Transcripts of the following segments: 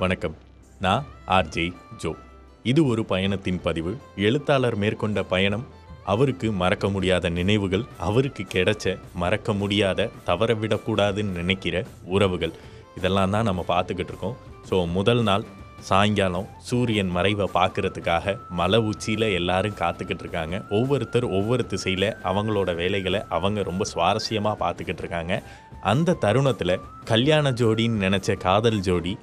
வணக்கம். நான் RJ Joe. இது ஒரு பயணத்தின் பதிவு. எழுத்தாளர் மேற்கொண்ட பயணம். அவருக்கு மறக்க முடியாத நினைவுகள் அவருக்கு கிடைச்ச மறக்க முடியாத தவற விடக்கூடாதுன்னு நினைக்கிற உறவுகள். இதெல்லாம் தான் நம்ம பார்த்துக்கிட்டு இருக்கோம். ஸோ முதல் நாள் சாயங்காலம் சூரியன் மறைவை பார்க்குறதுக்காக மலை உச்சியில் எல்லாரும் காத்துக்கிட்டு இருக்காங்க. ஒவ்வொருத்தர் ஒவ்வொரு திசையில் அவங்களோட வேலைகளை அவங்க ரொம்ப சுவாரஸ்யமாக பார்த்துக்கிட்டு இருக்காங்க. அந்த தருணத்தில் கல்யாண ஜோடின்னு நினச்ச காதல் ஜோடி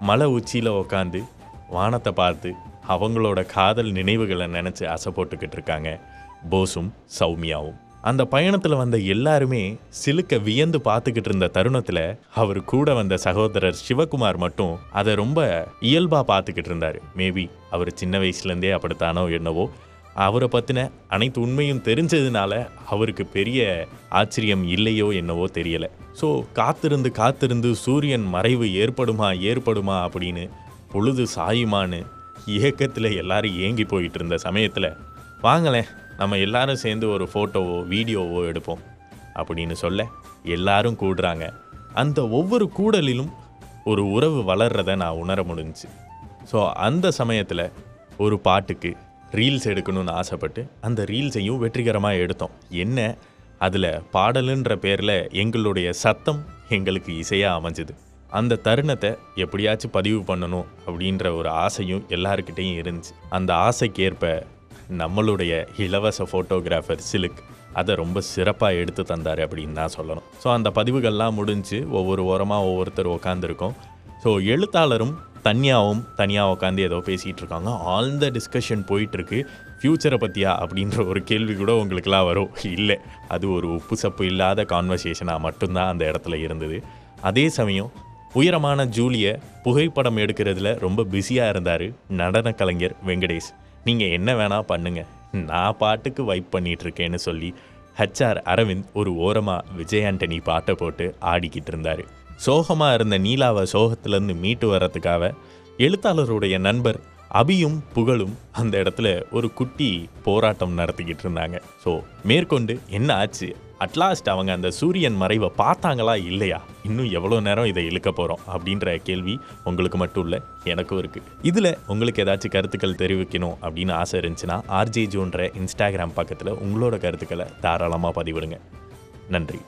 மலை உச்சியில் உக்காந்து வானத்தை பார்த்து அவங்களோட காதல் நினைவுகளை நினச்சி ஆசை போட்டுக்கிட்டு இருக்காங்க. போஸும் சௌமியாவும். அந்த பயணத்தில் வந்த எல்லாருமே சிலுக்க வியந்து பார்த்துக்கிட்டு இருந்த தருணத்தில் அவர் கூட வந்த சகோதரர் சிவகுமார் மட்டும் அதை ரொம்ப இயல்பாக பார்த்துக்கிட்டு இருந்தார். மேபி அவர் சின்ன வயசுலேருந்தே அப்படித்தானோ என்னவோ அவரை பற்றின அனைத்து உண்மையும் தெரிஞ்சதுனால அவருக்கு பெரிய ஆச்சரியம் இல்லையோ என்னவோ தெரியலை. ஸோ காத்திருந்து காத்திருந்து சூரியன் மறைவு ஏற்படுமா ஏற்படுமா அப்படின்னு பொழுது சாயுமான்னு இயக்கத்தில் எல்லாரும் ஏங்கி போயிட்டு இருந்த சமயத்தில் வாங்களேன் நம்ம எல்லாரும் சேர்ந்து ஒரு ஃபோட்டோவோ வீடியோவோ எடுப்போம் அப்படின்னு சொல்ல எல்லாரும் கூடுறாங்க. அந்த ஒவ்வொரு கூடலிலும் ஒரு உறவு வளர்றதை நான் உணர முடிஞ்சுச்சு. ஸோ அந்த சமயத்தில் ஒரு பாட்டுக்கு ரீல்ஸ் எடுக்கணும்னு ஆசைப்பட்டு அந்த ரீல்ஸையும் வெற்றிகரமாக எடுத்தோம். என்ன? அதில் பாடலுன்ற பேரில் எங்களுடைய சத்தம் எங்களுக்கு இசையாக அமைஞ்சுது. அந்த தருணத்தை எப்படியாச்சும் பதிவு பண்ணணும் அப்படின்ற ஒரு ஆசையும் எல்லாருக்கிட்டேயும் இருந்துச்சு. அந்த ஆசைக்கேற்ப நம்மளுடைய இலவச ஃபோட்டோகிராஃபர் சிலுக் அதை ரொம்ப சிறப்பாக எடுத்து தந்தார் அப்படின்னு தான் சொல்லணும். ஸோ அந்த பதிவுகள்லாம் முடிஞ்சு ஒவ்வொரு ஓரமாக ஒவ்வொருத்தர் உட்காந்துருக்கோம் ஸோ எழுத்தாளரும் தனியாகவும் தனியாக உட்காந்து ஏதோ பேசிகிட்டு இருக்காங்க. ஆழ்ந்த டிஸ்கஷன் போயிட்டுருக்கு. ஃப்யூச்சரை பற்றியா அப்படின்ற ஒரு கேள்வி கூட உங்களுக்கெல்லாம் வரும். இல்லை அது ஒரு உப்பு சப்பு இல்லாத கான்வர்சேஷனாக மட்டும்தான் அந்த இடத்துல இருந்தது. அதே சமயம் உயரமான ஜூலியை புகைப்படம் எடுக்கிறதுல ரொம்ப பிஸியாக இருந்தார் நடன கலைஞர் வெங்கடேஷ். நீங்கள் என்ன வேணால் பண்ணுங்கள் நான் பாட்டுக்கு வைப் பண்ணிகிட்ருக்கேன்னு சொல்லி ஹச்ஆர் அரவிந்த் ஒரு ஓரமாக விஜய் ஆண்டனி பாட்டை போட்டு ஆடிக்கிட்டு இருந்தார். சோகமாக இருந்த நீலாவை சோகத்திலேருந்து மீட்டு வர்றதுக்காக எழுத்தாளருடைய நண்பர் அபியும் புகழும் அந்த இடத்துல ஒரு குட்டி போராட்டம் நடத்திக்கிட்டு இருந்தாங்க. ஸோ மேற்கொண்டு என்ன ஆச்சு? அட்லாஸ்ட் அவங்க அந்த சூரியன் மறைவை பார்த்தாங்களா இல்லையா? இன்னும் எவ்வளோ நேரம் இதை இழுக்க போகிறோம் அப்படின்ற கேள்வி உங்களுக்கு மட்டும் இல்லை எனக்கும் இருக்குது இதில் உங்களுக்கு ஏதாச்சும் கருத்துக்கள் தெரிவிக்கணும் அப்படின்னு ஆசை இருந்துச்சுன்னா ஆர்ஜே ஜோன்ற இன்ஸ்டாகிராம் பக்கத்தில் உங்களோட கருத்துக்களை தாராளமாக பதிவிடுங்க. நன்றி.